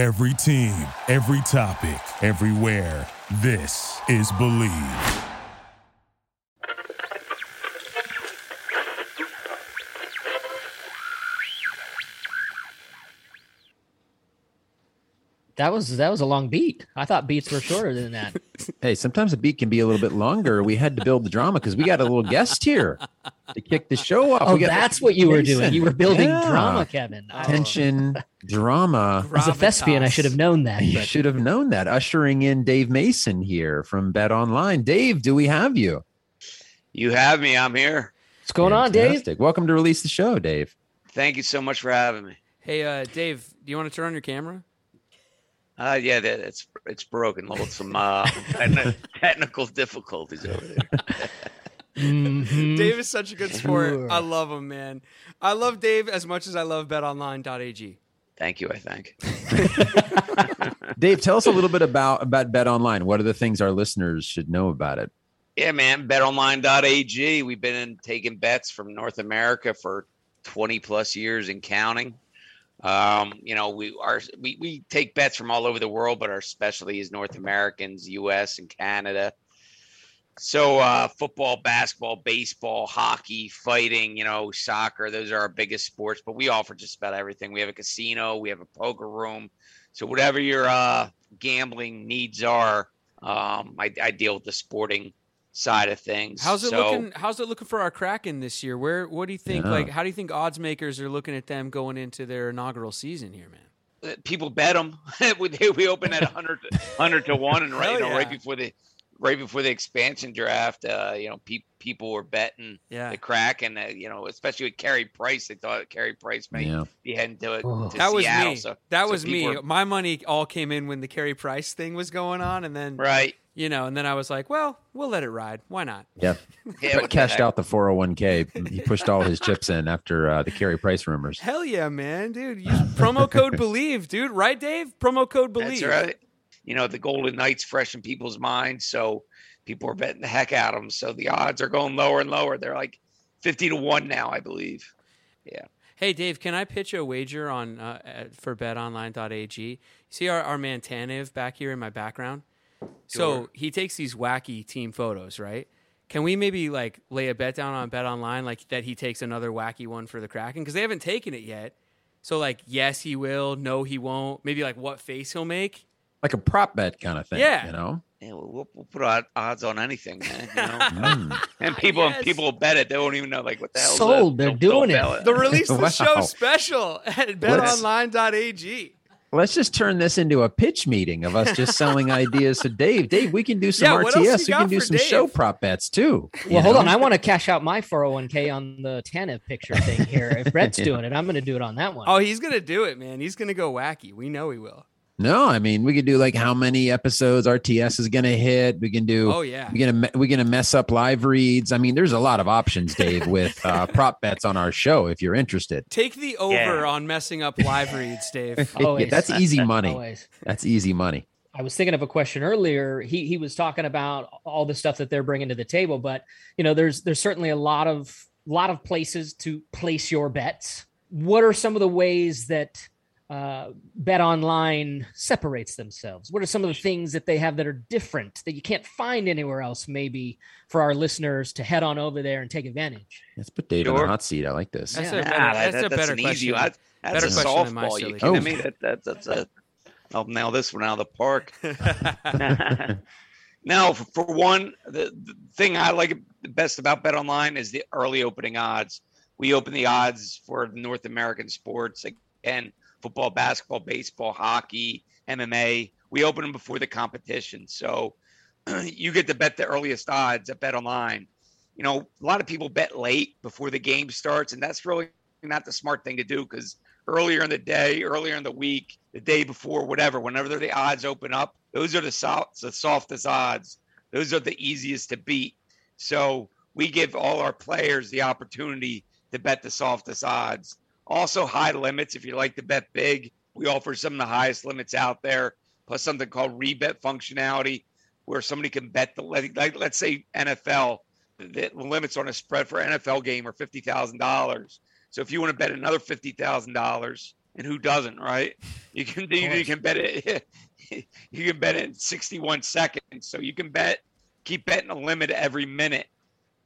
Every team, every topic, everywhere. This is Believe. That was that was a long beat. I thought beats were shorter than that. Hey, sometimes a beat can be a little bit longer. We had to build the drama because we got a little guest here to kick the show off. Oh, We got that's what you were doing. Mason. You were building Yeah. drama, Kevin. I- tension, drama. As a thespian, I should have known that. You But should have known that. Ushering in Dave Mason here from Bet Online. Dave, do we have you? You have me. I'm here. what's going on, Dave? Fantastic. Welcome to release the show, Dave. Thank you so much for having me. Hey, uh, Dave, do you want to turn on your camera? Uh, yeah, that, it's it's broken. Little some uh, technical difficulties over there. Mhm. Dave is such a good sport. Sure. I love him, man. I love Dave as much as I love betonline.ag. Thank you. I think. Dave, tell us a little bit about about Bet Online. What are the things our listeners should know about it? Yeah, man. BetOnline.ag. We've been in taking bets from North America for 20 plus years and counting. Um, you know, we are we, we take bets from all over the world, but our specialty is North Americans, US and Canada. So uh football, basketball, baseball, hockey, fighting, you know, soccer, those are our biggest sports, but we offer just about everything. We have a casino, we have a poker room. So whatever your uh gambling needs are, um I, I deal with the sporting side of things. How's it So- looking? How's it looking for our Kraken this year? Where? What do you think? Yeah. Like, how do you think odds makers are looking at them going into their inaugural season here, man? uh, people bet them. we, we open at 100, 100 to one, and right, Hell you know, right before the right before the expansion draft, uh, you know, pe- people were betting Yeah, the crack, and uh, you know, especially with Carey Price, they thought Carey Price may Yeah. be heading to, it Oh. to that was me. So that so was me. were- My money all came in when the Carey Price thing was going on, and then right. you know, and then I was like, well, we'll let it ride. Why not? Yeah. Yeah, Brett what the cashed out the 401k. He pushed all his chips in after uh, the Carey Price rumors. Hell yeah, man, dude! Use promo code believe, dude. Right, Dave? Promo code believe. That's right. You know, the Golden Knights fresh in people's minds, so people are betting the heck out of them. So the odds are going lower and lower. They're like fifty to one now, I believe. Yeah. Hey, Dave, can I pitch a wager on uh, for betonline.ag? See our, our man Tanev back here in my background? So he takes these wacky team photos, right? Can we maybe like lay a bet down on Bet Online, like that he takes another wacky one for the Kraken? Because they haven't taken it yet. So, like, yes, he will. No, he won't. Maybe like what face he'll make. Like a prop bet kind of thing. Yeah. You know? Yeah, we'll, we'll, we'll put odds on anything, man. You know? Mm. and people Yes. people will bet it. They won't even know like what the hell. Sold. They're doing it. The release the Wow. show special at betonline.ag. Let's just turn this into a pitch meeting of us just selling ideas to Dave. Dave, we can do some Yeah, RTS. We can do for some show prop bets too. you Well, hold on. I want to cash out my 401k on the Tanev picture thing here. If Brett's doing it, I'm going to do it on that one. Oh, he's going to do it, man. He's going to go wacky. We know he will. No, I mean we could do like how many episodes RTS is going to hit. We can do. Oh, yeah. We're gonna we're gonna mess up live reads. I mean, there's a lot of options, Dave, with uh, prop bets on our show. If you're interested, Take the over Yeah. on messing up live reads, Dave. Always. that's easy money. Always. That's easy money. I was thinking of a question earlier. He he was talking about all the stuff that they're bringing to the table, but you know, there's there's certainly a lot of lot of places to place your bets. What are some of the ways that uh, Bet Online separates themselves? What are some of the things that they have that are different that you can't find anywhere else? Maybe for our listeners to head on over there and take advantage. Let's put Dave in the hot seat. I like this. That's Yeah. a better, that's that- a that's better an question. easy. That, that's Better a question softball. You silly kidding Oh. me? That, that, that's a. I'll nail this one out of the park. now, for, for one, the, the thing I like best about Bet Online is the early opening odds. We open the odds for North American sports again, football, basketball, baseball, hockey, MMA. We open them before the competition, so you get to bet the earliest odds at Bet Online. You know, a lot of people bet late before the game starts, and that's really not the smart thing to do because earlier in the day, earlier in the week, the day before, whatever, whenever the odds open up, those are the, soft, the softest odds. Those are the easiest to beat. So we give all our players the opportunity to bet the softest odds. Also, high limits. If you like to bet big, we offer some of the highest limits out there, plus something called rebet functionality, where somebody can bet the like, let's say NFL, the limits on a spread for NFL game are fifty thousand dollars. So if you want to bet another fifty thousand dollars and who doesn't, right? You can you, you can bet it. you can bet it in 61 seconds. So you can bet, keep betting a limit every minute.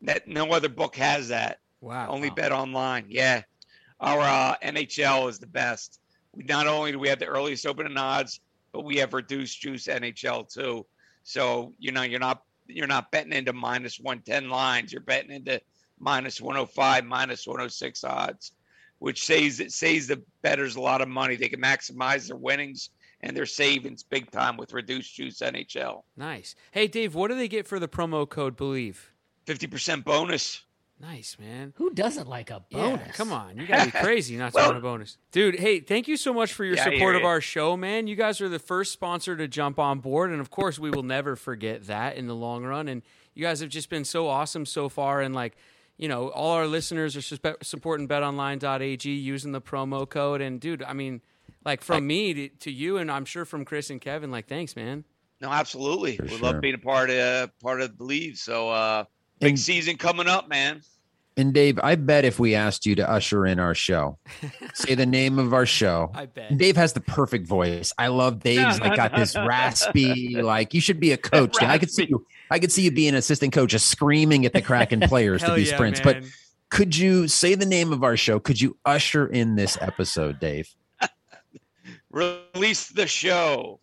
That no other book has that. Wow. Only bet online. Yeah, our uh, NHL is the best. We not only do we have the earliest opening odds, but we have reduced juice NHL too. So you know you're not you're not betting into minus 110 lines. You're betting into minus 105, minus 106 odds, which saves it saves the betters a lot of money. They can maximize their winnings and their savings big time with reduced juice NHL. Nice. Hey, Dave, what do they get for the promo code Believe? 50% bonus. Nice, man. Who doesn't like a Yeah, bonus? come on. You gotta be crazy not to Well- want a bonus. Dude, hey, thank you so much for your Yeah, support of ya. our show, man. You guys are the first sponsor to jump on board. And of course, we will never forget that in the long run. And you guys have just been so awesome so far. And like, you know, all our listeners are suspe- supporting betonline.ag using the promo code. And dude, I mean, like from me to, to you, and I'm sure from Chris and Kevin, like, thanks, man. No, absolutely. For we sure. love being a part of part of Believe. So uh big And- season coming up, man. And Dave, I bet if we asked you to usher in our show, say the name of our show. I bet. Dave has the perfect voice. I love Dave's like got this raspy, like you should be a coach. I could see you. I could see you being an assistant coach, just screaming at the Kraken players to Hell do yeah, sprints. But could you say the name of our show? Could you usher in this episode, Dave? Release the show.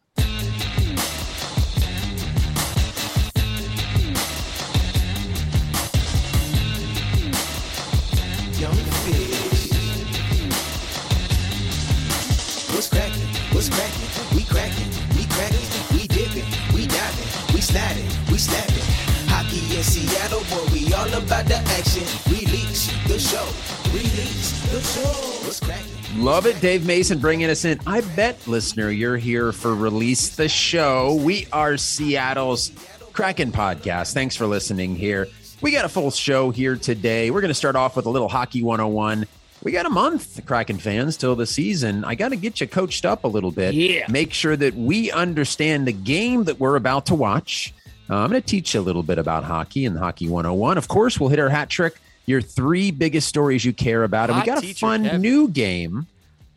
Sliding, we. Hockey in Seattle, boy, we all about the action. Release the show, release the show. What's cracking? Love it, Dave Mason bringing us in. I bet, listener, you're here for Release the Show. We are Seattle's Kraken podcast. Thanks for listening here. We got a full show here today. We're going to start off with a little Hockey 101. We got a month, Kraken fans, till the season. I got to get you coached up a little bit. Yeah. Make sure that we understand the game that we're about to watch. Uh, I'm going to teach you a little bit about hockey and Hockey 101. Of course, we'll hit our hat trick, your three biggest stories you care about. And we got a fun Kevin. new game,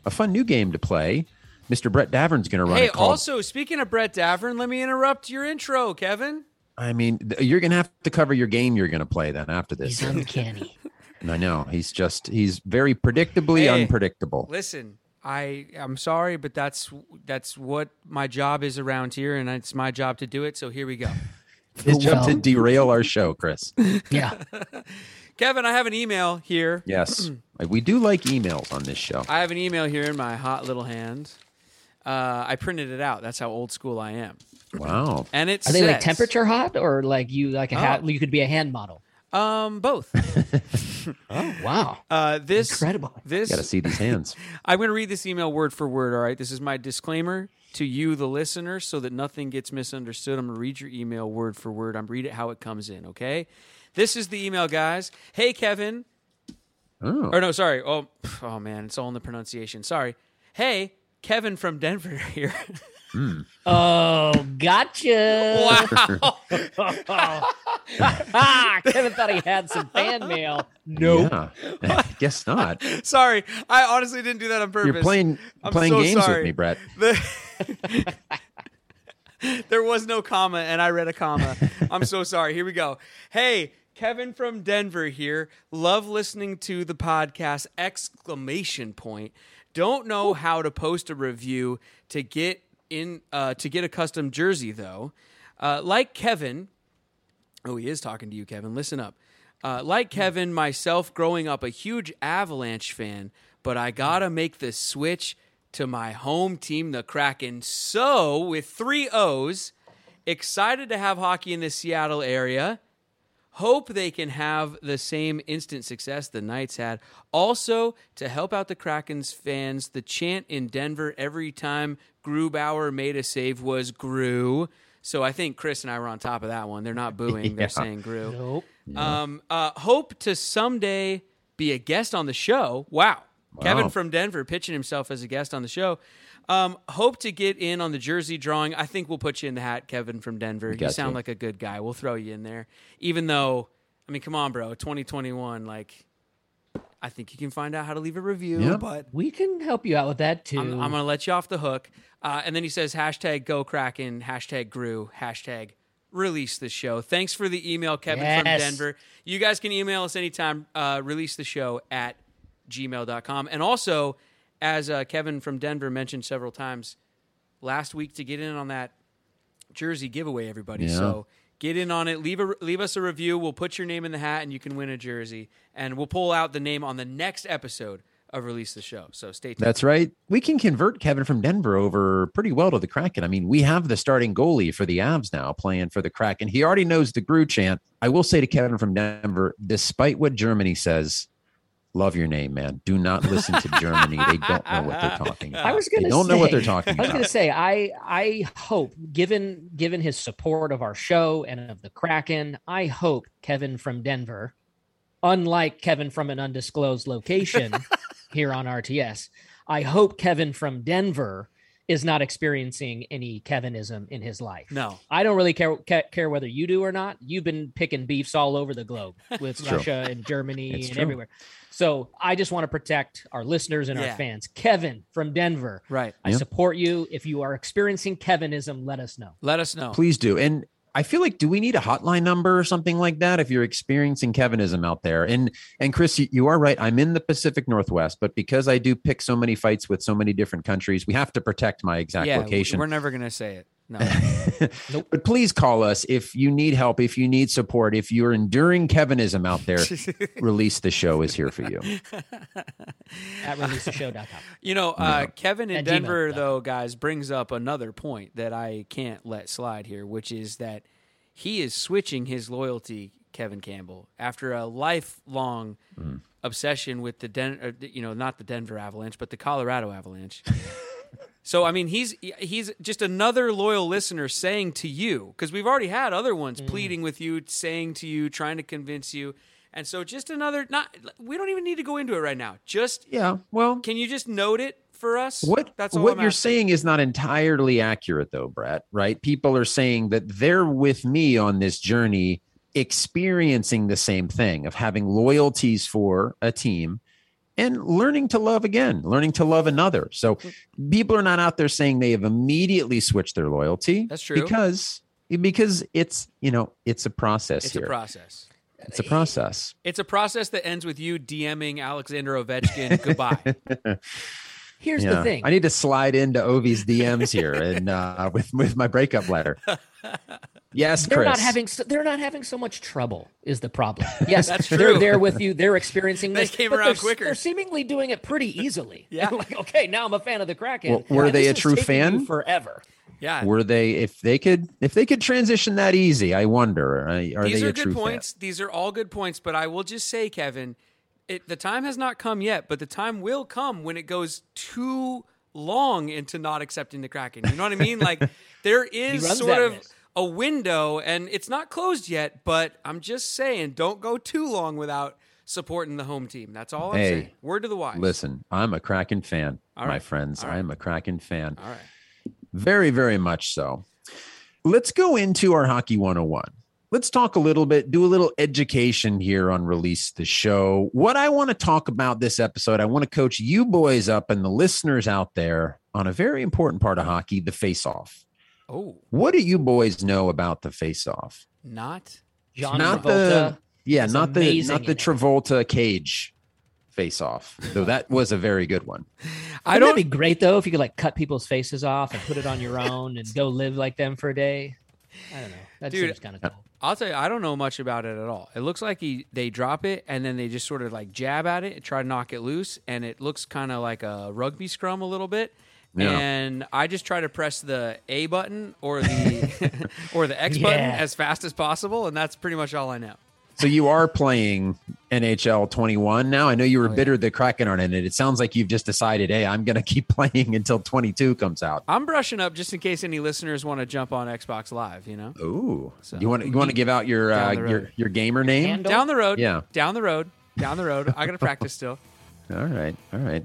a fun new game to play. Mr. Brett Davern's going to run Hey, it called. also, speaking of Brett Davern, let me interrupt your intro, Kevin. I mean, you're going to have to cover your game you're going to play then after this. He's uncanny. I know. He's just, he's very predictably Hey. unpredictable. Listen, I I'm sorry, but that's that's what my job is around here, and it's my job to do it. So here we go. His job to derail our show, Chris. Yeah. Kevin, I have an email here. Yes. we do like emails on this show. I have an email here in my hot little hand. Uh, I printed it out. That's how old school I am. Wow. And it Are they like temperature hot or like you like a hat? Oh. You could be a hand model. Um, both. Oh wow, Uh, this incredible. this Got to see these hands. I'm going to read this email word for word. All right. This is my disclaimer to you, the listener, so that nothing gets misunderstood. I'm going to read your email word for word. I'm read it how it comes in. Okay. This is the email, guys. Hey, Kevin. Oh. Or no, sorry. Oh, oh man, it's all in the pronunciation. Sorry. Hey, Kevin from Denver here. Hmm. Oh, gotcha. wow. Kevin thought he had some fan mail. Nope. Yeah. Guess not. sorry. I honestly didn't do that on purpose. You're playing I'm playing so games sorry. with me, Brett. The- there was no comma, and I read a comma. I'm so sorry. Here we go. Hey, Kevin from Denver here. Love listening to the podcast! Exclamation point. Don't know how to post a review to get in uh, to get a custom jersey though. Uh, like Kevin, Oh, he is talking to you, Kevin. Listen up. Uh, like Kevin, myself, growing up a huge Avalanche fan, but I gotta make the switch to my home team, the Kraken. So, with three O's, excited to have hockey in the Seattle area. Hope they can have the same instant success the Knights had. Also, to help out the Kraken's fans, the chant in Denver every time Grubauer made a save was Gru. So I think Chris and I were on top of that one. They're not booing, they're saying Gru. Nope. Um, uh, hope to someday be a guest on the show. Wow. Kevin from Denver pitching himself as a guest on the show. Um, hope to get in on the jersey drawing. I think we'll put you in the hat, Kevin from Denver. You got sound you. like a good guy. We'll throw you in there. Even though, I mean, come on, bro. 2021, like, I think you can find out how to leave a review. Yeah. But We can help you out with that too. I'm, I'm going to let you off the hook. Uh, and then he says hashtag go Kraken, hashtag Gru, hashtag release the show. Thanks for the email, Kevin from Denver. You guys can email us anytime, uh, release the show at gmail.com. And also, as uh, Kevin from Denver mentioned several times last week, to get in on that jersey giveaway, everybody. Yeah. So get in on it. Leave a leave us a review. We'll put your name in the hat, and you can win a jersey. And we'll pull out the name on the next episode of Release the Show. So stay tuned. That's right. We can convert Kevin from Denver over pretty well to the Kraken. I mean, we have the starting goalie for the Avs now playing for the Kraken. He already knows the Gru chant. I will say to Kevin from Denver, despite what Germany says, love your name, man. Do not listen to Germany. They don't know what they're talking about. I was going to don't say, know what they're talking I was going to say, I I hope, given given his support of our show and of the Kraken, I hope Kevin from Denver, unlike Kevin from an undisclosed location here on RTS, I hope Kevin from Denver is not experiencing any Kevinism in his life. No. I don't really care care whether you do or not. You've been picking beefs all over the globe with true. Russia and Germany It's and true. everywhere. So I just want to protect our listeners and Yeah. our fans. Kevin from Denver, Right. I Yeah. support you. If you are experiencing Kevinism, let us know. Let us know. Please do. And I feel like, do we need a hotline number or something like that if you're experiencing Kevinism out there? And and Chris, you, you are right. I'm in the Pacific Northwest, but because I do pick so many fights with so many different countries, we have to protect my exact yeah, location. we're never going to say it. No. But please call us if you need help, if you need support, if you're enduring Kevinism out there. release the show is here for you. At releasetheshow.com. You know, uh, Kevin in At Denver, gmail.com. though, guys, brings up another point that I can't let slide here, which is that he is switching his loyalty, Kevin Campbell, after a lifelong Mm. obsession with the Den, or, you know, not the Denver Avalanche, but the Colorado Avalanche. So, I mean, he's he's just another loyal listener saying to you, because we've already had other ones Mm. pleading with you, saying to you, trying to convince you. And so, just another. Not we don't even need to go into it right now. Just Yeah. Well, can you just note it for us? what That's what I'm you're asking. saying is not entirely accurate though, Brett, right? People are saying that they're with me on this journey experiencing the same thing of having loyalties for a team and learning to love again, learning to love another. So people are not out there saying they have immediately switched their loyalty. That's true. Because because it's, you know, it's a process It's here. a process. it's a process. It's a process that ends with you DMing Alexander Ovechkin goodbye. Here's Yeah. the thing. I need to slide into Ovi's DMs here and uh, with with my breakup letter. Yes, they're Chris. not having so, they're not having so much trouble is the problem. Yes, That's true. they're there with you. They're experiencing They this. came but around they're, quicker. They're seemingly doing it pretty easily. Yeah. like okay, now I'm a fan of the Kraken. Well, were And they a true fan? forever? Yeah. Were they if they could if they could transition that easy? I wonder. Are These they are a good true points. These are all good points, but I will just say, Kevin, it, the time has not come yet, but the time will come when it goes too long into not accepting the Kraken. You know what I mean? Like there is sort of risk. A window, and it's not closed yet. But I'm just saying, don't go too long without supporting the home team. That's all I'm Hey, saying. Word to the wise. Listen, I'm a Kraken fan, All my right. friends. Right. I'm a Kraken fan. All right. Very, very much so. Let's go into our hockey 101. Let's talk a little bit, do a little education here on Release the Show. What I want to talk about this episode, I want to coach you boys up and the listeners out there on a very important part of hockey, the face off. Oh, What do you boys know about the face off? not. John Not Travolta. the yeah, not the not the in it. Travolta cage face off. Though that was a very good one. I Wouldn't don't. that be great though if you could like cut people's faces off and put it on your own and go live like them for a day? I don't know. That Dude, seems kind of cool. I'll tell you, I don't know much about it at all. It looks like he they drop it and then they just sort of like jab at it and try to knock it loose, and it looks kind of like a rugby scrum a little bit. Yeah. And I just try to press the A button or the or the X button as fast as possible, and that's pretty much all I know. So you are playing NHL 21 now. I know you were Oh, yeah. bitter the Kraken aren't in it. It sounds like you've just decided, hey, I'm going to keep playing until 22 comes out. I'm brushing up just in case any listeners want to jump on Xbox Live. You know, Ooh, So- you want to you want to give out your uh, your your gamer name? Handle? down the road, Yeah. down the road, down the road. I got to practice still. All right, all right.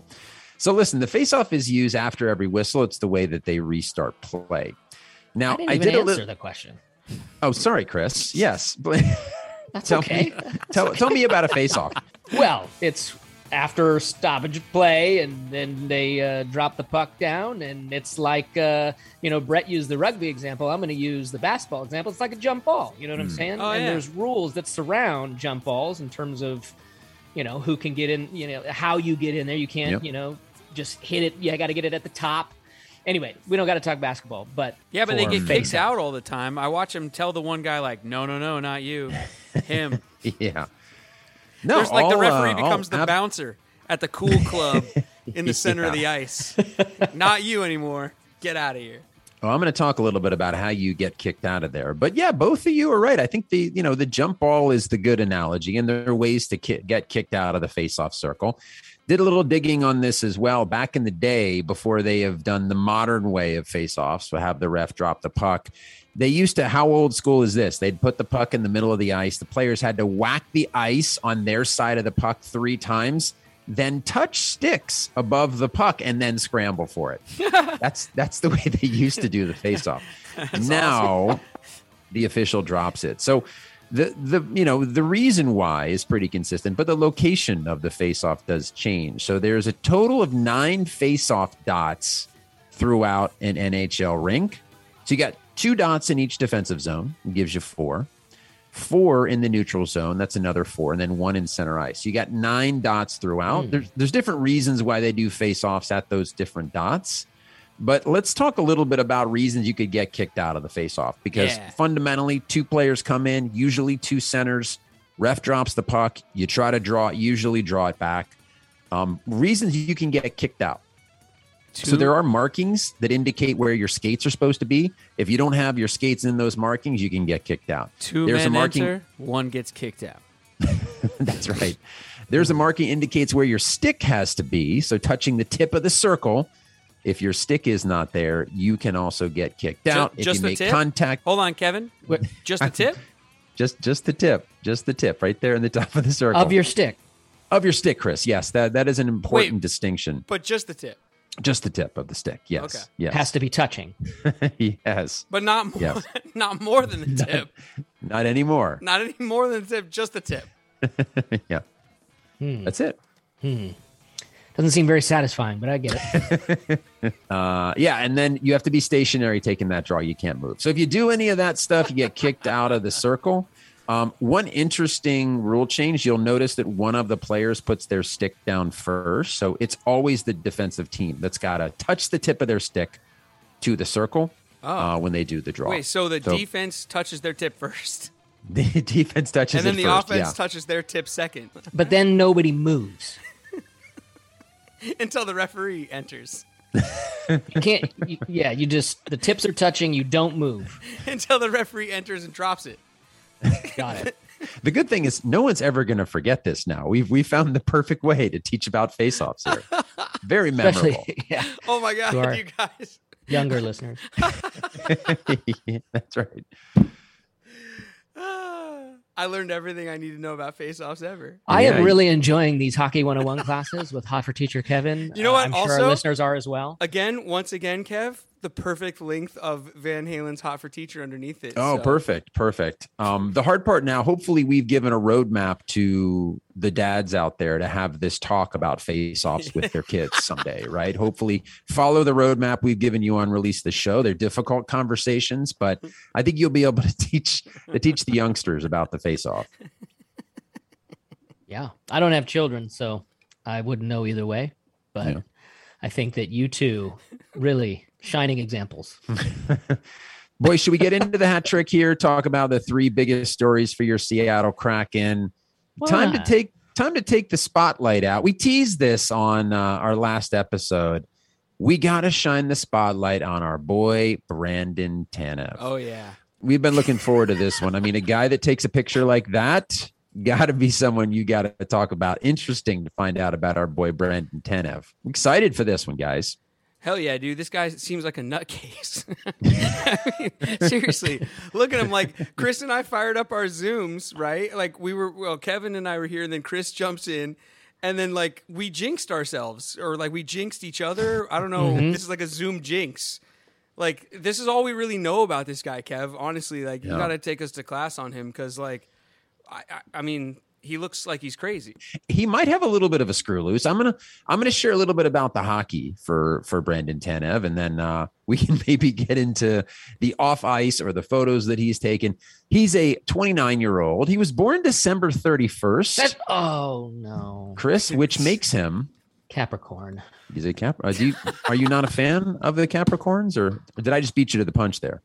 So listen, the face-off is used after every whistle. It's the way that they restart play. Now I didn't I, did answer little. the question. Oh, sorry, Chris. Yes, That's tell okay. me tell, tell me about a face-off. Well, it's after stoppage play, and then they uh, drop the puck down, and it's like uh, you know Brett used the rugby example. I'm going to use the basketball example. It's like a jump ball. You know what I'm saying? Oh, and yeah. there's rules that surround jump balls in terms of you know who can get in. You know how you get in there. You can't Yep. you know just hit it. Yeah, I got to get it at the top. Anyway, we don't got to talk basketball, but Yeah, but they get kicked out all the time. I watch them tell the one guy like, "No, no, no, not you, him." Yeah. No, There's like the referee uh, becomes all the ab- bouncer at the cool club in the center of the ice. Not you anymore. Get out of here. Well, I'm going to talk a little bit about how you get kicked out of there. But yeah, both of you are right. I think the you know the jump ball is the good analogy, and there are ways to ki- get kicked out of the face-off circle. Did a little digging on this as well back in the day before they have done the modern way of face-offs, so have the ref drop the puck. They used to. How old school is this? They'd put the puck in the middle of the ice. The players had to whack the ice on their side of the puck three times, then touch sticks above the puck, and then scramble for it. That's that's the way they used to do the face-off. now the official drops it. So the the you know the reason why is pretty consistent, but the location of the face-off does change. So there's a total of nine face-off dots throughout an NHL rink. So you got two dots in each defensive zone, it gives you four. Four in the neutral zone, that's another four, and then one in center ice. You got nine dots throughout. Hmm. There's there's different reasons why they do face-offs at those different dots. But let's talk a little bit about reasons you could get kicked out of the face-off because Yeah. fundamentally, two players come in, usually two centers. Ref drops the puck. You try to draw it, usually draw it back. Um, reasons you can get kicked out. So there are markings that indicate where your skates are supposed to be. If you don't have your skates in those markings, you can get kicked out. Two There's a marking. enter, one gets kicked out. That's right. There's a marking indicates where your stick has to be. So touching the tip of the circle. If your stick is not there, you can also get kicked Ju- out. if just you the make tip? contact, Hold on, Kevin. What- Just the tip? just just the tip, just the tip, right there in the top of the circle of your stick. of your stick, Chris. Yes, that that is an important Wait. distinction. But just the tip. Just the tip of the stick. Yes, Okay. yes, has to be touching. yes. But not more, Yes. not more than the tip. Not anymore. Not any more than the tip, just the tip. yeah, hmm. that's it. Hmm. Doesn't seem very satisfying, but I get it. Uh, yeah, and then you have to be stationary taking that draw. You can't move. So if you do any of that stuff, you get kicked out of the circle. Um, one interesting rule change, you'll notice that one of the players puts their stick down first. So it's always the defensive team that's got to touch the tip of their stick to the circle uh, when they do the draw. Oh. Wait, so the defense touches their tip first, the defense touches and then it the first, offense yeah. touches their tip second But then nobody moves. until the referee enters. You can't. you, yeah, you just the tips are touching. You don't move. until the referee enters and drops it. Got it. The good thing is no one's ever going to forget this now. We've we found the perfect way to teach about face-offs here. Very Especially memorable. yeah, Oh my god, You you guys! younger listeners. That's right. I learned everything I need to know about face-offs ever. I Yeah, am really enjoying these Hockey 101 classes with Hot for Teacher Kevin. You know Uh, what? I'm sure our listeners are as well. Again, once again, Kev, the perfect length of Van Halen's "Hot for Teacher" underneath it. Oh, so- perfect, perfect. Um, the hard part now, hopefully, we've given a roadmap to the dads out there to have this talk about face-offs with their kids someday, right? Hopefully, follow the roadmap we've given you on release the show. They're difficult conversations, but I think you'll be able to teach to teach the youngsters about the face-off. Yeah, I don't have children, so I wouldn't know either way. But Yeah. I think that you two really shining examples. Boy, should we get into the hat trick here? Talk about the three biggest stories for your Seattle Kraken. Time to take time to take the spotlight out. We teased this on uh, our last episode. We got to shine the spotlight on our boy Brandon Tanev. Oh yeah. We've been looking forward to this one. I mean, a guy that takes a picture like that got to be someone you got to talk about. Interesting to find out about our boy Brandon Tanev. Excited for this one, guys. Hell yeah, dude! This guy seems like a nutcase. I mean, seriously, look at him. Like Chris and I fired up our zooms, right? Like we were, well, Kevin and I were here, and then Chris jumps in, and then like we jinxed ourselves, or like we jinxed each other. I don't know. Mm-hmm. This is like a Zoom jinx. Like this is all we really know about this guy, Kev. Honestly, like you got to take us to class on him because, like, I, I, I mean, he looks like he's crazy. he might have a little bit of a screw loose. I'm gonna I'm gonna share a little bit about the hockey for for Brandon Tanev, and then uh, we can maybe get into the off ice or the photos that he's taken. He's a 29 year old. He was born December 31st, That, oh no, Chris, which makes him Capricorn. he's a Cap. Uh, do you, are you not a fan of the Capricorns, or, or did I just beat you to the punch there?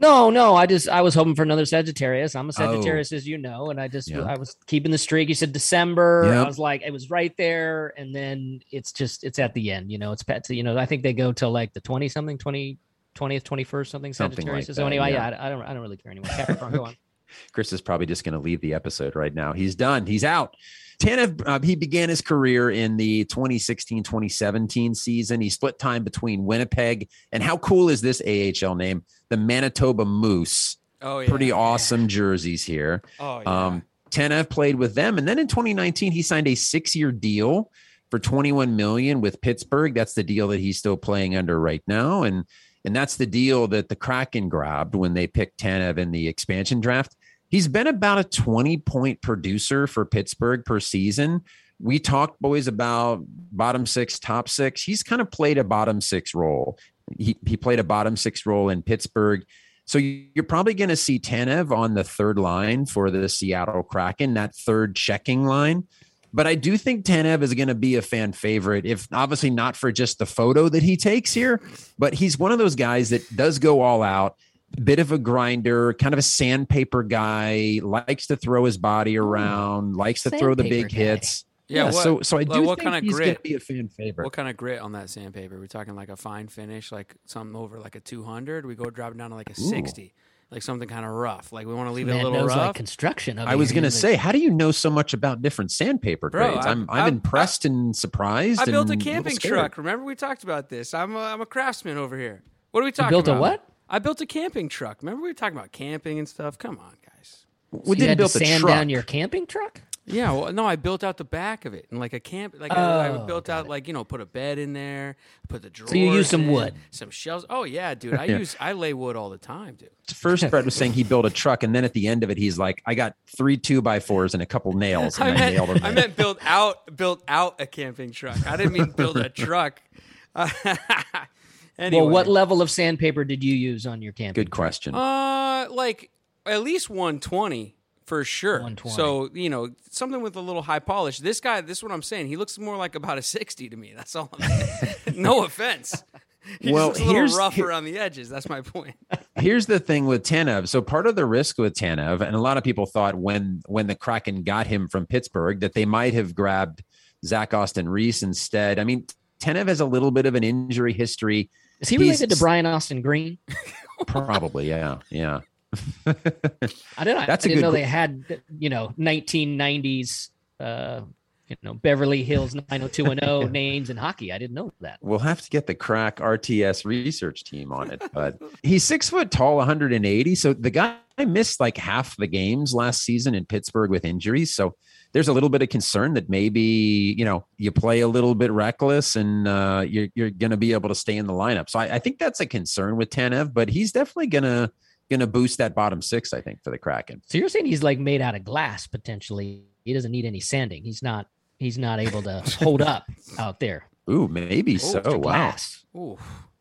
No, no, I just I was hoping for another Sagittarius. I'm a oh. Sagittarius, as you know, and I just Oh. Yeah. I was keeping the streak. You said December. Yep. I was like, it was right there, and then it's just it's at the end. You know, it's pet. You know, I think they go till like the twenty something, 20, 20th, twenty first, something. Something Sagittarius. like so that, anyway, oh, yeah. yeah, I, I don't I don't really care anymore. Capricorn, go on. Chris is probably just going to leave the episode right now. He's done. He's out. Tanev, uh, he began his career in the 2016-2017 season. He split time between Winnipeg and how cool is this AHL name? The Manitoba Moose. Oh yeah. Pretty awesome jerseys here. Oh yeah. Um, Tanev played with them, and then in 2019 he signed a six-year deal for 21 million with Pittsburgh. That's the deal that he's still playing under right now, and and that's the deal that the Kraken grabbed when they picked Tanev in the expansion draft. He's been about a 20 point producer for Pittsburgh per season. We talked, boys, about bottom six, top six. He's kind of played a bottom six role. He, he played a bottom six role in Pittsburgh. So you're probably going to see Tanev on the third line for the Seattle Kraken, that third checking line. But I do think Tanev is going to be a fan favorite, if obviously not for just the photo that he takes here, but he's one of those guys that does go all out, bit of a grinder, kind of a sandpaper guy, likes to throw his body around, likes to throw the big guy. hits. yeah. what, so so I like, do what think kind of he's going to grit? be a fan favorite. What kind of grit on that sandpaper? We're talking like a fine finish, like something over like a 200. We go drop down to like a Ooh. 60, like something kind of rough. Like we want to leave it a little knows rough. like construction. I was going to say, how do you know so much about different sandpaper Bro, grades? I- I'm I'm I- impressed and surprised. I built a and little camping scared. truck. Remember we talked about this. I'm a, I'm a craftsman over here. What are we You talking built about? a what? I built a camping truck. Remember we were talking about camping and stuff. Come on, guys. We you didn't had to build the sand truck. down your camping truck. Yeah, well, no, I built out the back of it and like a camp. Like I, I Oh, built got out like you know, put a bed in there, put the drawers. So you use some in, wood. some shelves. Oh yeah, dude. I Yeah. use I lay wood all the time, dude. First, Brett was saying he built a truck, and then at the end of it, he's like, "I got three two by fours and a couple nails, and I I, nailed meant, them." I meant build out build out a camping truck. I didn't mean build a truck. Anyway, Well, what level of sandpaper did you use on your camping? Good question. Uh, like at least 120 for sure. 120. So you know something with a little high polish. This guy, this is what I'm saying. He looks more like about a 60 to me. That's all. I'm no offense. He Well, just looks a here's- little rough here- around the edges. That's my point. Here's the thing with Tanev. So part of the risk with Tanev, and a lot of people thought when when the Kraken got him from Pittsburgh that they might have grabbed Zach Aston-Reese instead. I mean, Tanev has a little bit of an injury history. Is he related to Brian Austin Green? Probably, yeah, yeah. I didn't. That's I didn't know they had you know 1990s. Uh, you know Beverly Hills 90210 names in hockey. I didn't know that. We'll have to get the crack RTS research team on it, but he's six foot tall, 180. So the guy missed like half the games last season in Pittsburgh with injuries. So there's a little bit of concern that maybe you know you play a little bit reckless and uh, you're you're going to be able to stay in the lineup. So I, I think that's a concern with Tanev, but he's definitely gonna gonna boost that bottom six. I think for the Kraken. So you're saying he's like made out of glass potentially. He doesn't need any sanding. He's not. He's not able to hold up out there. Ooh, maybe so. Wow. glass. Ooh.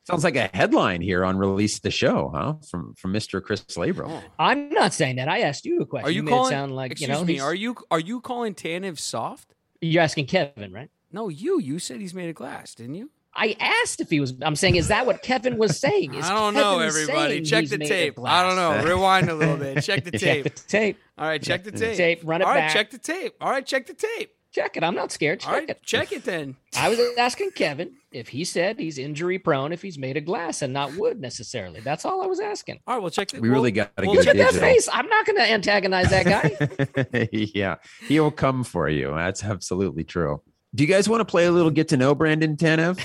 Sounds like a headline here on release the show, huh? From from Mr. Chris Labro. Oh. I'm not saying that. I asked you a question. Are you made it calling? sound like excuse you know? me. Are you are you calling Tanev soft? You're asking Kevin, right? No, you. You said he's made of glass, didn't you? I asked if he was. I'm saying, is that what Kevin was saying? Is I don't know, everybody. Check the tape. I don't know. Rewind a little bit. Check the Check tape. the tape. All right, check the tape. Tape. Run it All right, back. check the tape. All right, check the tape. Check it. I'm not scared. Check All right, it. check it then. I was asking Kevin if he said he's injury prone if he's made of glass and not wood necessarily. That's all I was asking. All right, well, check the. We well, really got to well, get Look a at that face. I'm not going to antagonize that guy. yeah, he'll come for you. That's absolutely true. Do you guys want to play a little get to know Brandon Tanev?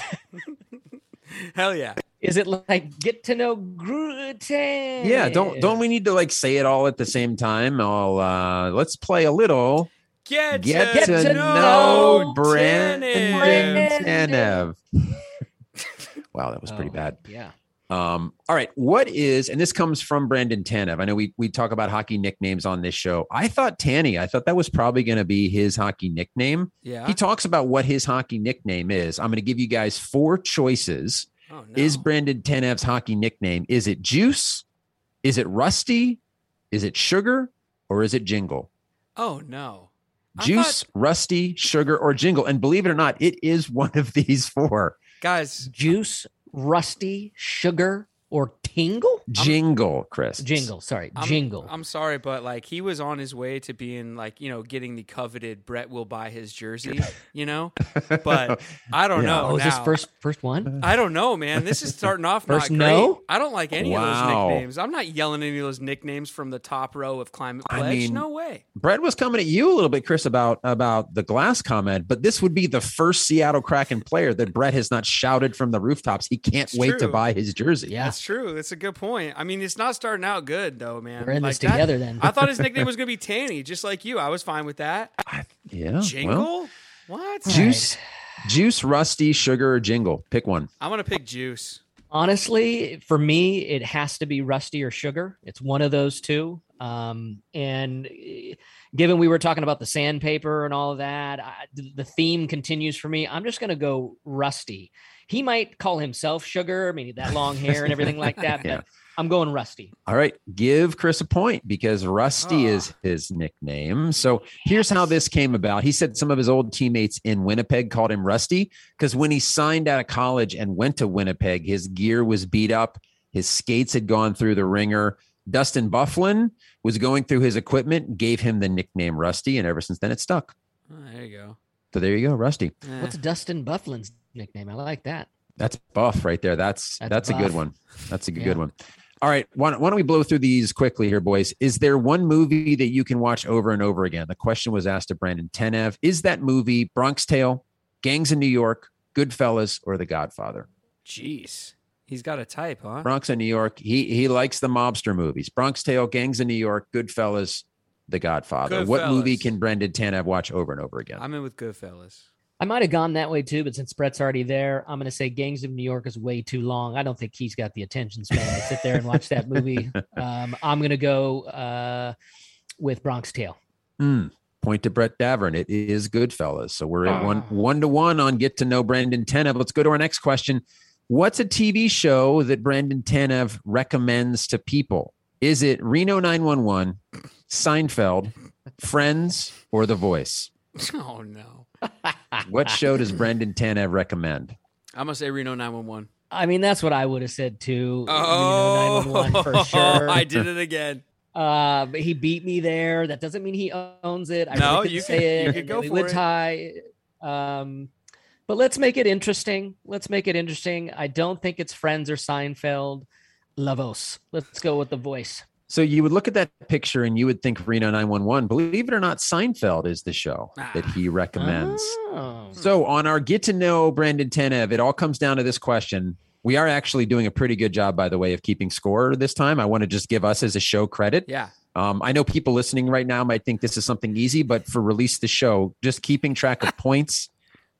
Hell yeah. Is it like get to know Gruden? Yeah, don't don't we need to like say it all at the same time? I'll uh let's play a little Get, get, Get to, to know, know Brandon Tanev. Tanev. wow, that was pretty Oh, bad. Yeah. Um, all right. What is, and this comes from Brandon Tanev. I know we we talk about hockey nicknames on this show. I thought Tanny, I thought that was probably going to be his hockey nickname. Yeah. He talks about what his hockey nickname is. I'm going to give you guys four choices. oh, no. Is Brandon Tanev's hockey nickname? Is it Juice? Is it Rusty? Is it Sugar? Or is it Jingle? oh no. I Juice, thought- Rusty, Sugar, or Jingle? And believe it or not, it is one of these four. guys. Juice, rusty, sugar, or tingle? Jingle, Chris. Jingle. Sorry, I'm, jingle. I'm sorry, but like he was on his way to being like you know getting the coveted Brett will buy his jersey, you know. But I don't Yeah. know. oh, is this first first one? I don't know, man. This is starting off First not great. no? I don't like any of those nicknames. I'm not yelling any of those nicknames from the top row of Climate I mean- no way. Brett was coming at you a little bit, Chris, about about the glass comment, but this would be the first Seattle Kraken player that Brett has not shouted from the rooftops. He can't It's wait to buy his jersey. Yeah. That's true. That's a good point. I mean, it's not starting out good though, man. We're in like this that- together then. I thought his nickname was gonna be Tanny, just like you. I was fine with that. yeah. Jingle? Well, what? juice, juice, rusty, sugar, or jingle. Pick one. I'm gonna pick Juice. Honestly, for me, it has to be rusty or sugar. It's one of those two. Um, and eh, given we were talking about the sandpaper and all of that, I, the the theme continues for me. I'm just going to go rusty. He might call himself sugar, maybe that long hair and everything like that, Yeah. but I'm going rusty. All right, give Chris a point because Rusty Ah. is his nickname. So here's how this came about. He said some of his old teammates in Winnipeg called him Rusty because when he signed out of college and went to Winnipeg, his gear was beat up, his skates had gone through the ringer. Dustin Byfuglien was going through his equipment, gave him the nickname Rusty, and ever since then it stuck. Oh, there you go. So there you go, Rusty. Eh. What's Dustin Byfuglien's nickname? I like that. That's buff right there. That's That's that's, a good one. That's a Yeah. good one. All right, why don't, why don't we blow through these quickly here, boys? Is there one movie that you can watch over and over again? The question was asked to Brandon Tanev. Is that movie Bronx Tale, Gangs in New York, Goodfellas, or The Godfather? Jeez. He's got a type, huh? Bronx in New York. He he likes the mobster movies. Bronx Tale, Gangs in New York, Goodfellas, The Godfather. What movie can Brendan Tanev watch over and over again? I'm in with Goodfellas. I might have gone that way too, but since Brett's already there, I'm going to say Gangs of New York is way too long. I don't think he's got the attention span to sit there and watch that movie. Um, I'm going to go uh, with Bronx Tale. Hmm. Point to Brett Davern. It is Goodfellas. So we're at one Ah. one to one on get to know Brandon Tanev. Let's go to our next question. What's a TV show that Brandon Tanev recommends to people? Is it Reno 911, Seinfeld, Friends, or The Voice? Oh no. What show does Brendan Tanev recommend? I'm gonna say Reno 911. I mean, that's what I would have said too. Oh, Reno 911 for sure. I did it again. Uh, but he beat me there. That doesn't mean he owns it. I No, really you could could- say you it. could and go we for would it. tie. Um, but let's make it interesting. Let's make it interesting. I don't think it's Friends or Seinfeld. Lavos. Let's go with the voice. So you would look at that picture and you would think Reno 911. Believe it or not, Seinfeld is the show that he recommends. Oh. So on our get to know Brandon Tanev, it all comes down to this question. We are actually doing a pretty good job, by the way, of keeping score this time. I want to just give us as a show credit. Yeah. Um, I know people listening right now might think this is something easy, but for release the show, just keeping track of points,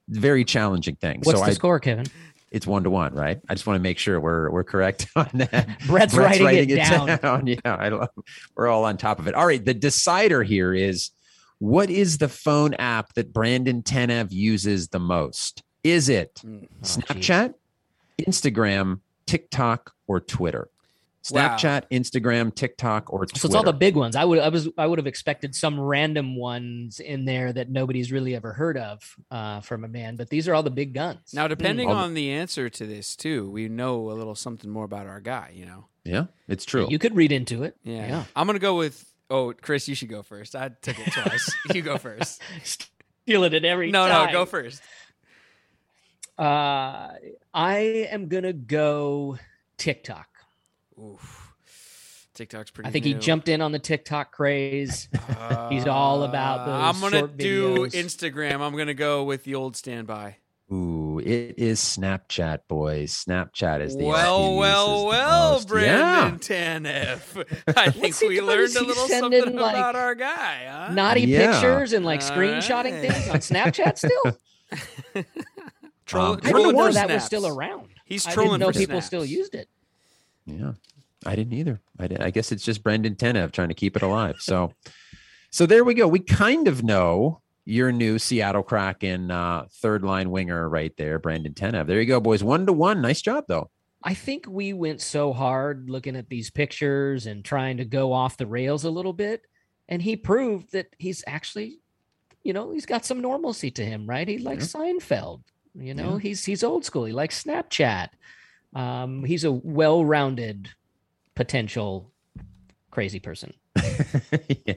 very challenging thing. What's so the I, score, Kevin? It's one to one, right? I just want to make sure we're we're correct on that. Brett's, writing, it down. Yeah, I love, we're all on top of it. All right, the decider here is what is the phone app that Brandon Tanev uses the most? Is it Mm. Oh, geez. Snapchat, Instagram, TikTok, or Twitter? Wow. Snapchat, Instagram, TikTok, or Twitter? So it's all the big ones. I would I was I would have expected some random ones in there that nobody's really ever heard of uh, from a man, but these are all the big guns. Now, depending All the- on the answer to this, too, we know a little something more about our guy. You know. yeah, it's true. you could read into it. Yeah. Yeah. I'm gonna go with. Oh, Chris, you should go first. I took it twice. you go first. Stealing it at every No, time. No, no, go first. Uh, I am gonna go TikTok. Oof. TikTok's pretty. I think he jumped in on the TikTok craze. He's all about those I'm gonna short do videos. Instagram. I'm gonna go with the old standby. Ooh, it is Snapchat, boys. Snapchat is the Well, uses well, the well, most. Brandon Tanev. I think we doing? learned a little sending, something like, about our guy, huh? naughty Yeah. pictures and like All screenshotting right. things on Snapchat still. Troll- Um, I trolling didn't know for that was still around. He's I trolling didn't know for people snaps. still used it. Yeah, I didn't either. I did. I guess it's just Brendan Tanev trying to keep it alive. So, so there we go. We kind of know your new Seattle Kraken uh, third line winger right there, Brandon Tanev. There you go, boys. One to one. Nice job, though. I think we went so hard looking at these pictures and trying to go off the rails a little bit. And he proved that he's actually, you know, he's got some normalcy to him, right? He likes Seinfeld. You know, Yeah. he's he's old school. He likes Snapchat. Um, he's a well-rounded potential crazy person. yeah.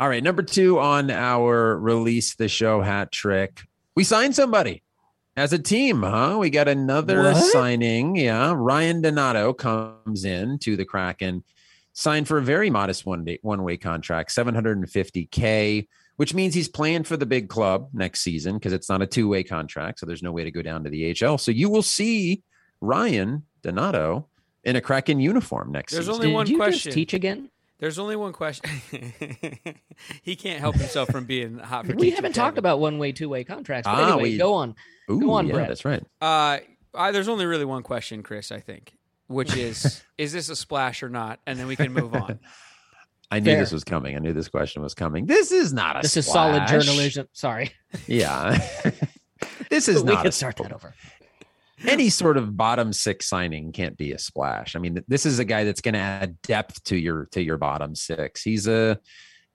All right. Number two on our release the show hat trick. We signed somebody as a team, huh? We got another What? signing. Yeah. Ryan Donato comes in to the Kraken, signed for a very modest one day, one way contract, 750K, which means he's playing for the big club next season because it's not a two way contract. So there's no way to go down to the AHL. So you will see Ryan Donato in a Kraken uniform next There's season. only Did one you question. just teach again? There's only one question. he can't help himself from being hot for We haven't talked about one-way, two-way contracts. But Ah, anyway, we- go on. Ooh, Go on, yeah, Brett. that's right. Uh, I, there's only really one question, Chris. I think, which is, is this a splash or not? And then we can move on. I knew Fair. this was coming. I knew this question was coming. This is not a. This is solid journalism. Sorry. Yeah, this is we not can a start that over. any sort of bottom six signing can't be a splash. I mean, this is a guy that's going to add depth to your to your bottom six. He's a,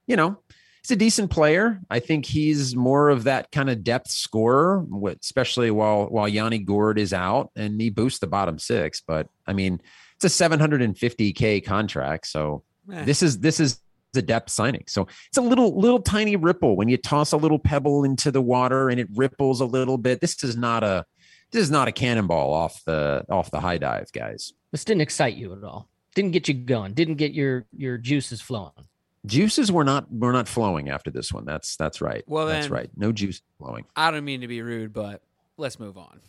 you know, he's a decent player. I think he's more of that kind of depth scorer, especially while while Yanni Gourde is out, and he boosts the bottom six. But I mean, it's a 750k contract, so Eh. this is this is the depth signing. So it's a little little tiny ripple when you toss a little pebble into the water and it ripples a little bit. This is not a this is not a cannonball off the off the high dive, guys. This didn't excite you at all. Didn't get you going. Didn't get your your juices flowing. Juices were not were not flowing after this one. That's that's right. Well, that's right. No juice flowing. I don't mean to be rude, but let's move on.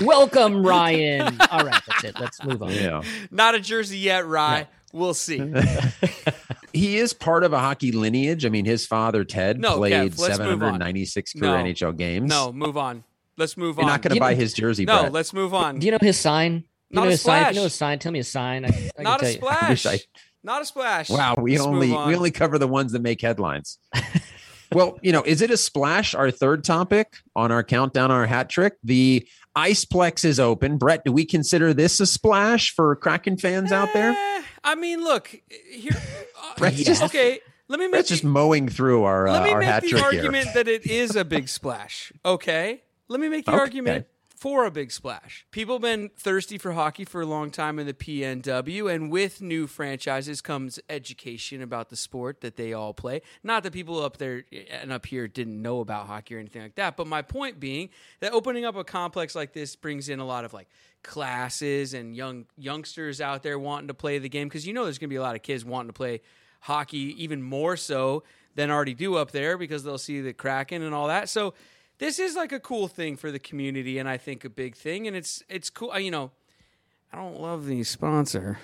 Welcome, Ryan. All right, that's it. Let's move on. Yeah. Not a jersey yet, Rye. We'll see. he is part of a hockey lineage. I mean, his father Ted No, played let's move on. 796 career No. NHL games. No, move on. Let's move on. You're not going to buy know- his jersey, no, Brett. let's move on. Do you know his sign? You Not know a his sign. If. You know his sign. Tell me his sign. I, I Not a you. I splash. I- Not a splash. Wow, we Let's only on. we only cover the ones that make headlines. well, you know, is it a splash? Our third topic on our countdown, our hat trick. The Iceplex is open. Brett, do we consider this a splash for Kraken fans out there? Eh, I mean, look here. uh, just- okay, let me make Brett's the- just mowing through our let uh, me our make hat the trick argument here. that it is a big splash. Okay, let me make the Okay. argument for a big splash. People have been thirsty for hockey for a long time in the PNW, and with new franchises comes education about the sport that they all play. Not that people up there and up here didn't know about hockey or anything like that, but my point being that opening up a complex like this brings in a lot of like classes and young youngsters out there wanting to play the game because you know there's going to be a lot of kids wanting to play hockey even more so than already do up there because they'll see the Kraken and all that. So this is like a cool thing for the community and I think a big thing and it's it's cool you know I don't love the sponsor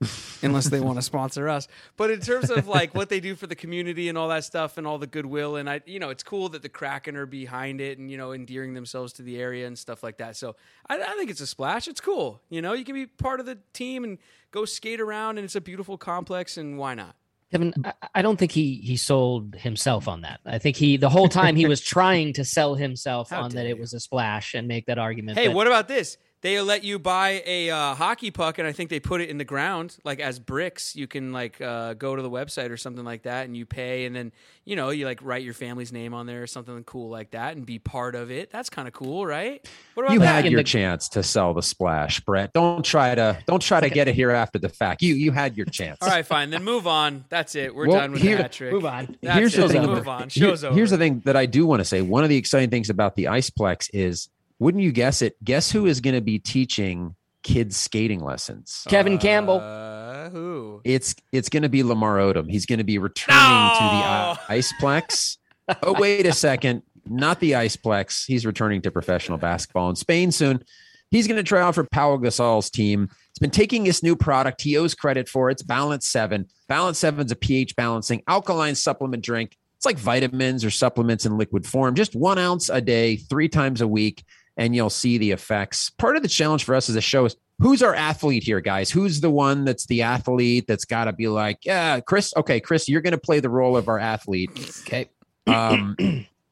unless they want to sponsor us. But in terms of like what they do for the community and all that stuff and all the goodwill and I you know it's cool that the Kraken are behind it and you know endearing themselves to the area and stuff like that. So I, I think it's a splash. It's cool. You know, you can be part of the team and go skate around and it's a beautiful complex and why not? Kevin, mm. I, I don't think he he sold himself on that. I think he the whole time he was trying to sell himself How on that dare it was a splash and make that argument. Hey, but- what about this? They let you buy a uh, hockey puck, and I think they put it in the ground, like as bricks. You can like uh, go to the website or something like that, and you pay, and then you know you like write your family's name on there or something cool like that, and be part of it. That's kind of cool, right? What about You that? had in your the- chance to sell the splash, Brett. Don't try to don't try to get it here after the fact. You you had your chance. All right, fine. Then move on. That's it. We're Well, done with here- the hat trick. Move on. That's here's it. the thing. Move about- on. here- over. here's the thing that I do want to say. One of the exciting things about the Iceplex is, wouldn't you guess it? Guess who is going to be teaching kids skating lessons? Kevin Campbell. Uh, who? It's it's going to be Lamar Odom. He's going to be returning No! to the I- Iceplex. oh wait a second, not the Iceplex. He's returning to professional basketball in Spain soon. He's going to try out for Pau Gasol's team. It's been taking this new product. He owes credit for it. It's Balance Seven. Balance Seven is a pH balancing alkaline supplement drink. It's like vitamins or supplements in liquid form. Just one ounce a day, three times a week. And you'll see the effects. Part of the challenge for us as a show is who's our athlete here, guys? Who's the one that's the athlete that's got to be like, yeah, Chris. Okay, Chris, you're going to play the role of our athlete. Okay. Um,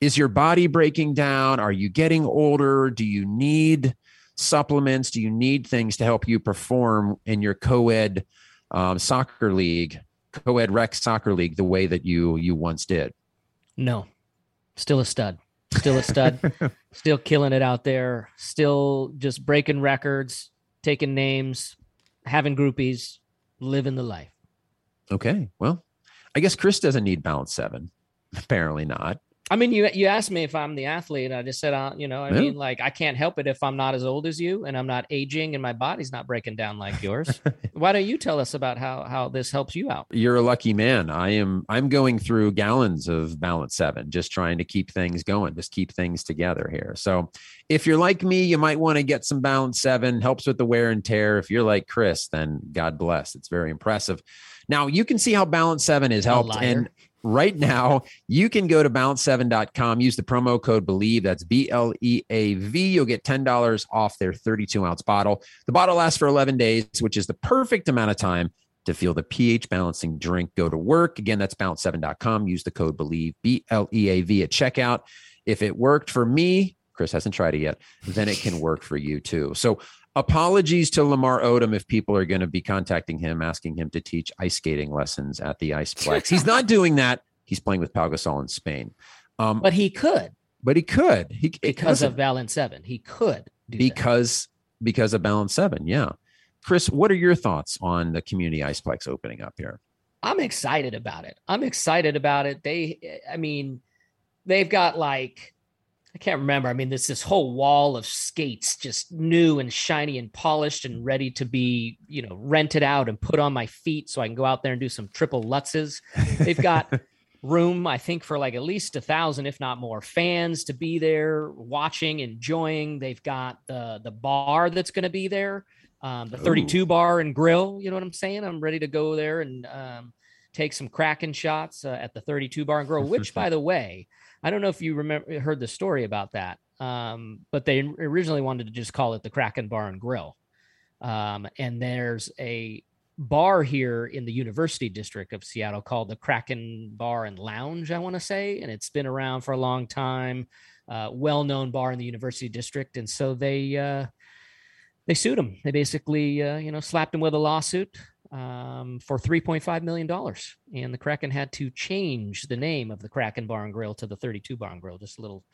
is your body breaking down? Are you getting older? Do you need supplements? Do you need things to help you perform in your co-ed um, soccer league, co-ed rec soccer league, the way that you you once did? No. Still a stud. Still a stud. still killing it out there. Still just breaking records, taking names, having groupies, living the life. Okay, well, I guess Chris doesn't need balance seven. Apparently not. I mean, you you asked me if I'm the athlete. I just said, uh, you know, I Yeah. mean, like I can't help it if I'm not as old as you and I'm not aging and my body's not breaking down like yours. Why don't you tell us about how how this helps you out? You're a lucky man. I am. I'm going through gallons of balance seven, just trying to keep things going, just keep things together here. So, if you're like me, you might want to get some balance seven. Helps with the wear and tear. If you're like Chris, then God bless. It's very impressive. Now you can see how balance seven has helped, and right now you can go to balance7.com use the promo code Bleav that's b-l-e-a-v you'll get $10 off their 32 ounce bottle. The bottle lasts for 11 days which is the perfect amount of time to feel the ph balancing drink. Go to work. Again that's balance7.com use the code Bleav b-l-e-a-v at checkout. If it worked for me chris hasn't tried it yet then it can work for you too. So apologies to Lamar Odom if people are going to be contacting him, asking him to teach ice skating lessons at the Iceplex. He's not doing that. He's playing with Pau Gasol in Spain. Um, but, he could But he could. He because of Balance Seven. He could do that. because because of balance seven. Yeah. Chris, what are your thoughts on the community Iceplex opening up here? I'm excited about it. I'm excited about it. They, I mean, they've got like, I can't remember. I mean, there's this whole wall of skates, just new and shiny and polished and ready to be, you know, rented out and put on my feet so I can go out there and do some triple lutzes. They've got room, I think, for like at least a thousand, if not more, fans to be there watching, enjoying. They've got the the bar that's going to be there, um, the 32 bar and grill. You know what I'm saying? I'm ready to go there and um, take some cracking shots uh, at the 32 bar and grill. Which, by the way, I don't know if you remember heard the story about that, um, but they originally wanted to just call it the Kraken Bar and Grill. Um, and there's a bar here in the University District of Seattle called the Kraken Bar and Lounge, I want to say, and it's been around for a long time. Uh, well-known bar in the University District, and so they uh, they sued him. They basically, uh, you know, slapped him with a lawsuit um, for three point five million dollars, and the Kraken had to change the name of the Kraken Bar and Grill to the Thirty Two Bar and Grill. Just a little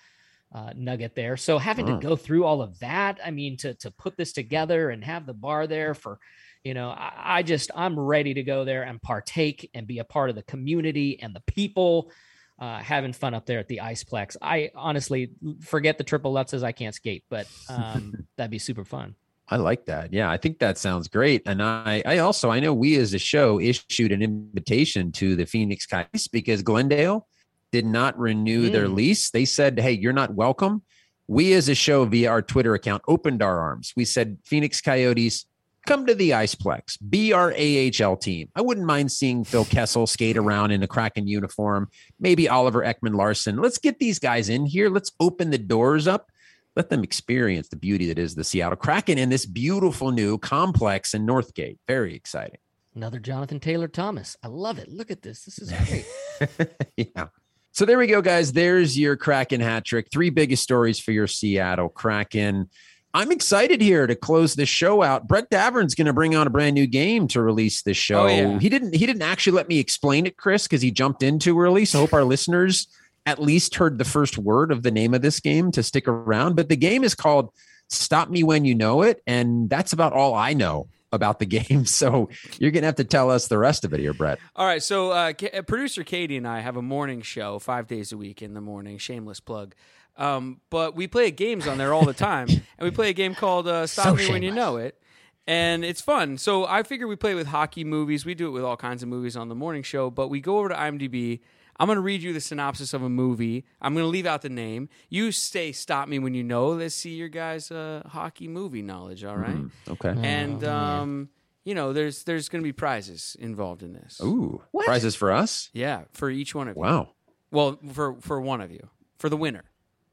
uh, nugget there. So having to go through all of that, I mean, to to put this together and have the bar there for, you know, I, I just I'm ready to go there and partake and be a part of the community and the people. Uh, having fun up there at the Iceplex. I honestly forget the triple lutzes. I can't skate, but um, that'd be super fun. I like that. Yeah, I think that sounds great. And I, I also, I know we as a show issued an invitation to the Phoenix Coyotes because Glendale did not renew their Mm. lease. They said, "Hey, you're not welcome." We as a show via our Twitter account opened our arms. We said, "Phoenix Coyotes, come to the Iceplex. Be our AHL team." I wouldn't mind seeing Phil Kessel skate around in a Kraken uniform. Maybe Oliver Ekman-Larsson. Let's get these guys in here. Let's open the doors up let them experience the beauty that is the Seattle Kraken in this beautiful new complex in Northgate. Very exciting. Another Jonathan Taylor Thomas. I love it. Look at this. This is great. yeah. So there we go, guys. There's your Kraken hat trick. Three biggest stories for your Seattle Kraken. I'm excited here to close this show out. Brett Davern's going to bring on a brand new game to release this oh, show. Oh, yeah. He didn't. He didn't actually let me explain it, Chris, because he jumped in too early. So hope our listeners at least heard the first word of the name of this game to stick around. But the game is called "Stop Me When You Know It," and that's about all I know about the game. So you're going to have to tell us the rest of it here, Brett. All right, so uh, K- uh, producer Katie and I have a morning show five days a week in the morning. Shameless plug. Um, but we play games on there all the time, and we play a game called uh, "Stop So Me When You. Know It," and it's fun. So I figure we play with hockey movies. We do it with all kinds of movies on the morning show. But we go over to IMDb. I'm going to read you the synopsis of a movie. I'm going to leave out the name. You say "Stop Me When You Know." Let's see your guys' uh, hockey movie knowledge. All right, Okay. and um, you know, there's there's going to be prizes involved in this. Ooh, What? prizes for us. Yeah, for each one of you. Wow. Well, for for one of you, for the winner.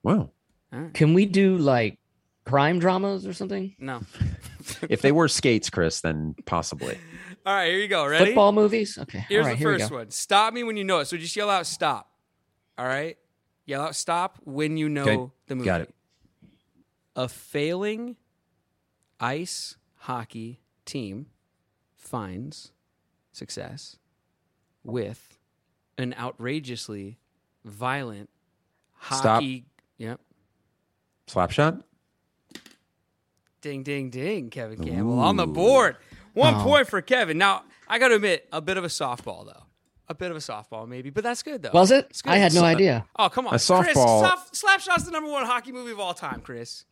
Wow. Can we do like crime dramas or something? No. If they were skates, Chris, then possibly. All right, here you go. Ready? Football movies? Okay. Here's right, the here first one. Stop me when you know it. So just yell out stop. All right? Yell out stop when you know Okay, the movie. got it. A failing ice hockey team finds success with an outrageously violent hockey. Stop. Yep. Slapshot? Ding, ding, ding, Kevin Campbell on the board. One Oh. point for Kevin. Now, I got to admit, a bit of a softball, though. A bit of a softball, maybe, but that's good, though. Was it? Good. I had no So- idea. Oh, come on. A Chris, softball- Soft, Slapshot's the number one hockey movie of all time, Chris.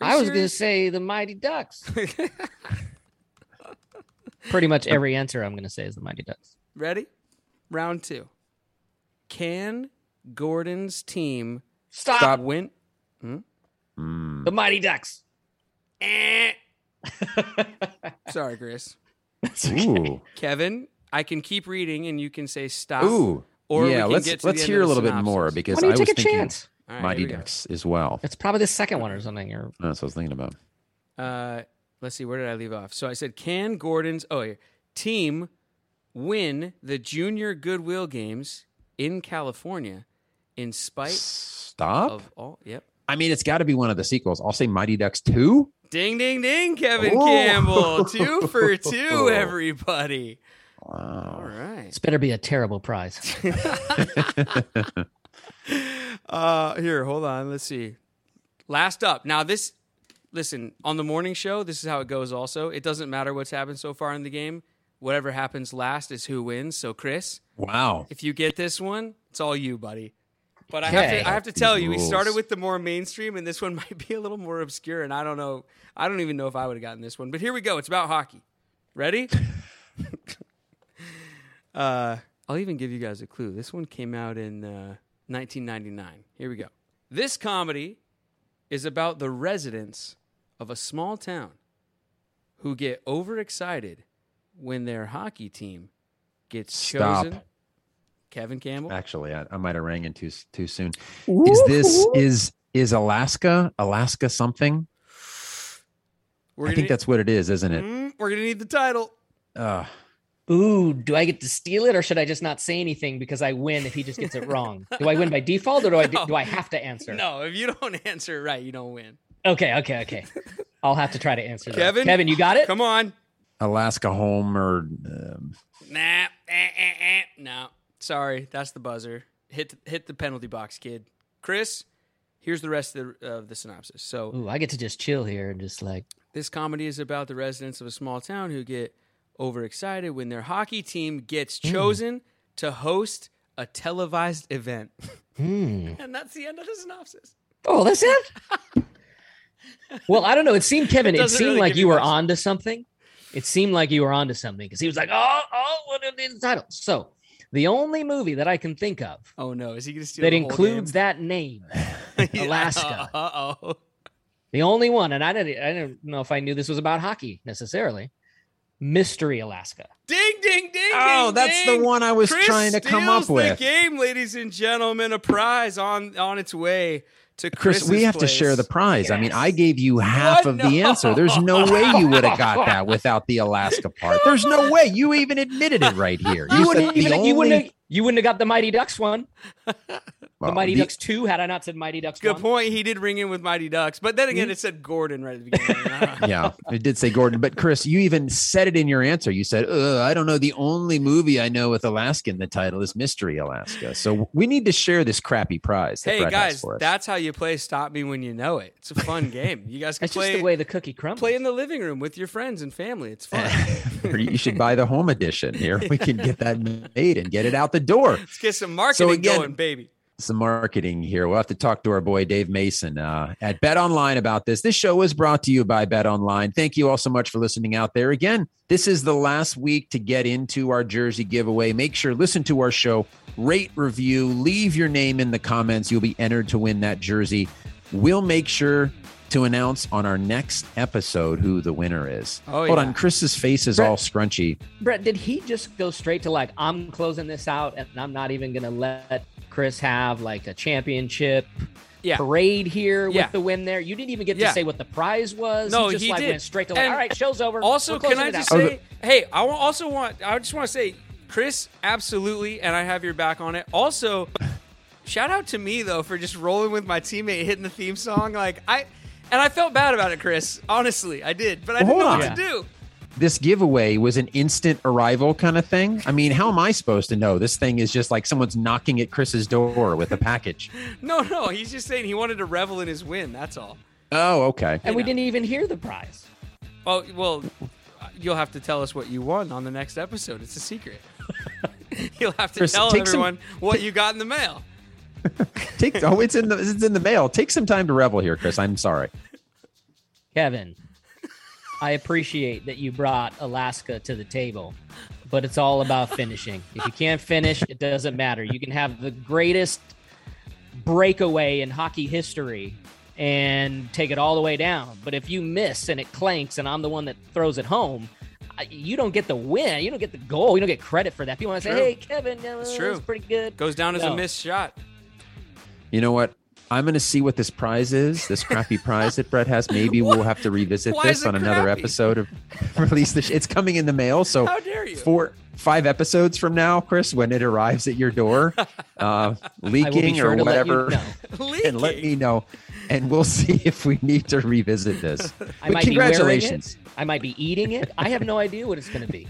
I was going to say the Mighty Ducks. Pretty much every answer I'm going to say is the Mighty Ducks. Ready? Round two. Can Gordon's team Stop. Stop. win? The Mighty Ducks. Eh. Sorry, Chris. Ooh. Kevin, I can keep reading and you can say stop. Ooh. Or we yeah, can let's get to let's the hear a of the little bit more because Why don't I you was take a thinking chance? All right, Mighty here. Ducks as well. It's probably the second one or something. Or That's what I was thinking about. Uh, let's see, where did I leave off? So I said, can Gordon's oh here, team win the Junior Goodwill Games in California in spite Stop. of all? Yep. I mean, it's got to be one of the sequels. I'll say Mighty Ducks 2. Ding, ding, ding, Kevin Oh. Campbell. Two for two, everybody. All Wow. right. this better be a terrible prize. Uh, here, hold on. Let's see. Last up. Now, this, listen, on the morning show, this is how it goes also. It doesn't matter what's happened so far in the game. Whatever happens last is who wins. So, Chris, Wow. if you get this one, it's all you, buddy. But I have to I have to tell you, we started with the more mainstream, and this one might be a little more obscure. And I don't know, I don't even know if I would have gotten this one. But here we go. It's about hockey. Ready? uh, I'll even give you guys a clue. This one came out in uh, 1999. Here we go. This comedy is about the residents of a small town who get overexcited when their hockey team gets Stop. chosen. Kevin Campbell. Actually, I, I might have rang in too too soon. Is this is is Alaska Alaska something? We're I think need- that's what it is, isn't it? Mm, we're gonna need the title. Uh, Ooh, do I get to steal it or should I just not say anything because I win if he just gets it wrong? Do I win by default or do I do, do I have to answer? No, if you don't answer right, you don't win. Okay, okay, okay. I'll have to try to answer that. Kevin? Kevin, you got it? Come on. Alaska home or um, Nah. Eh, eh, eh. No. Sorry, that's the buzzer. Hit the, hit the penalty box, kid. Chris, here's the rest of the, of the synopsis. So Ooh, I get to just chill here and just like This comedy is about the residents of a small town who get overexcited when their hockey team gets chosen to host a televised event. hmm. and that's the end of the synopsis. Oh, that's it? well, I don't know. It seemed Kevin, It it, seemed really like you you were much. onto something. It seemed like you were onto something because he was like, oh, oh, what are these titles? So the only movie that I can think of Oh no, is he going to steal that the whole includes that name. Alaska. Uh oh. the only one, and I didn't, I didn't know if I knew this was about hockey necessarily. Mystery Alaska. Ding ding ding! Oh, ding, that's the one I was Chris trying to come up with. The game, ladies and gentlemen, a prize on on its way to Chris, Chris's we have to share the prize. I mean, I gave you half What? of the answer. There's no way you would have got that without the Alaska part. There's no way. You even admitted it right here. You, You wouldn't even, you wouldn't have, you wouldn't have got the Mighty Ducks one. Well, the Mighty the- Ducks two. Had I not said Mighty Ducks Good one. point. He did ring in with Mighty Ducks, but then again, it said Gordon right at the beginning. yeah, it did say Gordon, but Chris, you even said it in your answer. You said, "I don't know. The only movie I know with Alaska in the title is Mystery Alaska." So we need to share this crappy prize. Hey Brett guys, that's how you play Stop Me When You Know It. It's a fun game. You guys can That's just play the way the cookie crumbles. play in the living room with your friends and family. It's fun. You should buy the home edition. Here we can get that made and get it out the door. Let's get some marketing again- going, baby. Some marketing here. We'll have to talk to our boy Dave Mason uh, at BetOnline about this. This show is brought to you by BetOnline. Thank you all so much for listening out there. Again, this is the last week to get into our jersey giveaway. Make sure listen to our show, rate, review, leave your name in the comments. You'll be entered to win that jersey. We'll make sure to announce on our next episode who the winner is. Oh, Hold yeah. on, Chris's face is Brett- all scrunchy. Brett, did he just go straight to like I'm closing this out and I'm not even gonna let Chris have like a championship Yeah. parade here Yeah. with the win there. You didn't even get Yeah. to say what the prize was. No, he just he like did. went straight to like, And all right, show's over. Also, can I just out." say, hey, I also want, I just want to say, Chris, absolutely, and I have your back on it. Also, shout out to me though for just rolling with my teammate hitting the theme song. Like I, and I felt bad about it, Chris. Honestly, I did, but I Well, didn't know hold what on. to do. This giveaway was an instant arrival kind of thing. I mean, how am I supposed to know? This thing is just like someone's knocking at Chris's door with a package. No, no, he's just saying he wanted to revel in his win. That's all. Oh, okay. and we know. didn't even hear the prize. Oh well, you'll have to tell us what you won on the next episode. It's a secret. You'll have to Chris, tell take some- everyone what you got in the mail. Take oh, it's in the it's in the mail. Take some time to revel here, Chris. I'm sorry. Kevin, I appreciate that you brought Alaska to the table, but it's all about finishing. If you can't finish, it doesn't matter. You can have the greatest breakaway in hockey history and take it all the way down. But if you miss and it clanks and I'm the one that throws it home, you don't get the win. You don't get the goal. You don't get credit for that. People want to say, hey, Kevin, uh, that was pretty good. Goes down as No. a missed shot. You know what? I'm going to see what this prize is. This crappy prize that Brett has. Maybe we'll have to revisit Why this is it on another crappy? episode of release. The sh- it's coming in the mail. So How dare you? four five episodes from now, Chris, when it arrives at your door, uh, I will be leaking sure or to let you whatever, know. and let me know, and we'll see if we need to revisit this. I But might be wearing congratulations. it. I might be eating it. I have no idea what it's going to be.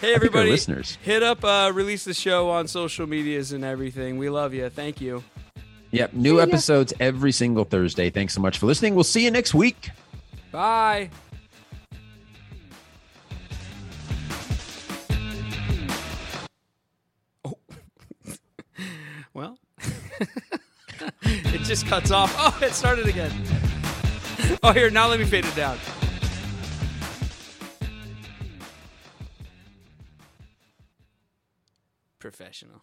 Hey everybody, listeners. hit up uh, release the show on social medias and everything. We love you. Thank you. Yep, new episodes every single Thursday. Thanks so much for listening. We'll see you next week. Bye. Oh. well, it just cuts off. Oh, it started again. Oh, here, now let me fade it down. Professional.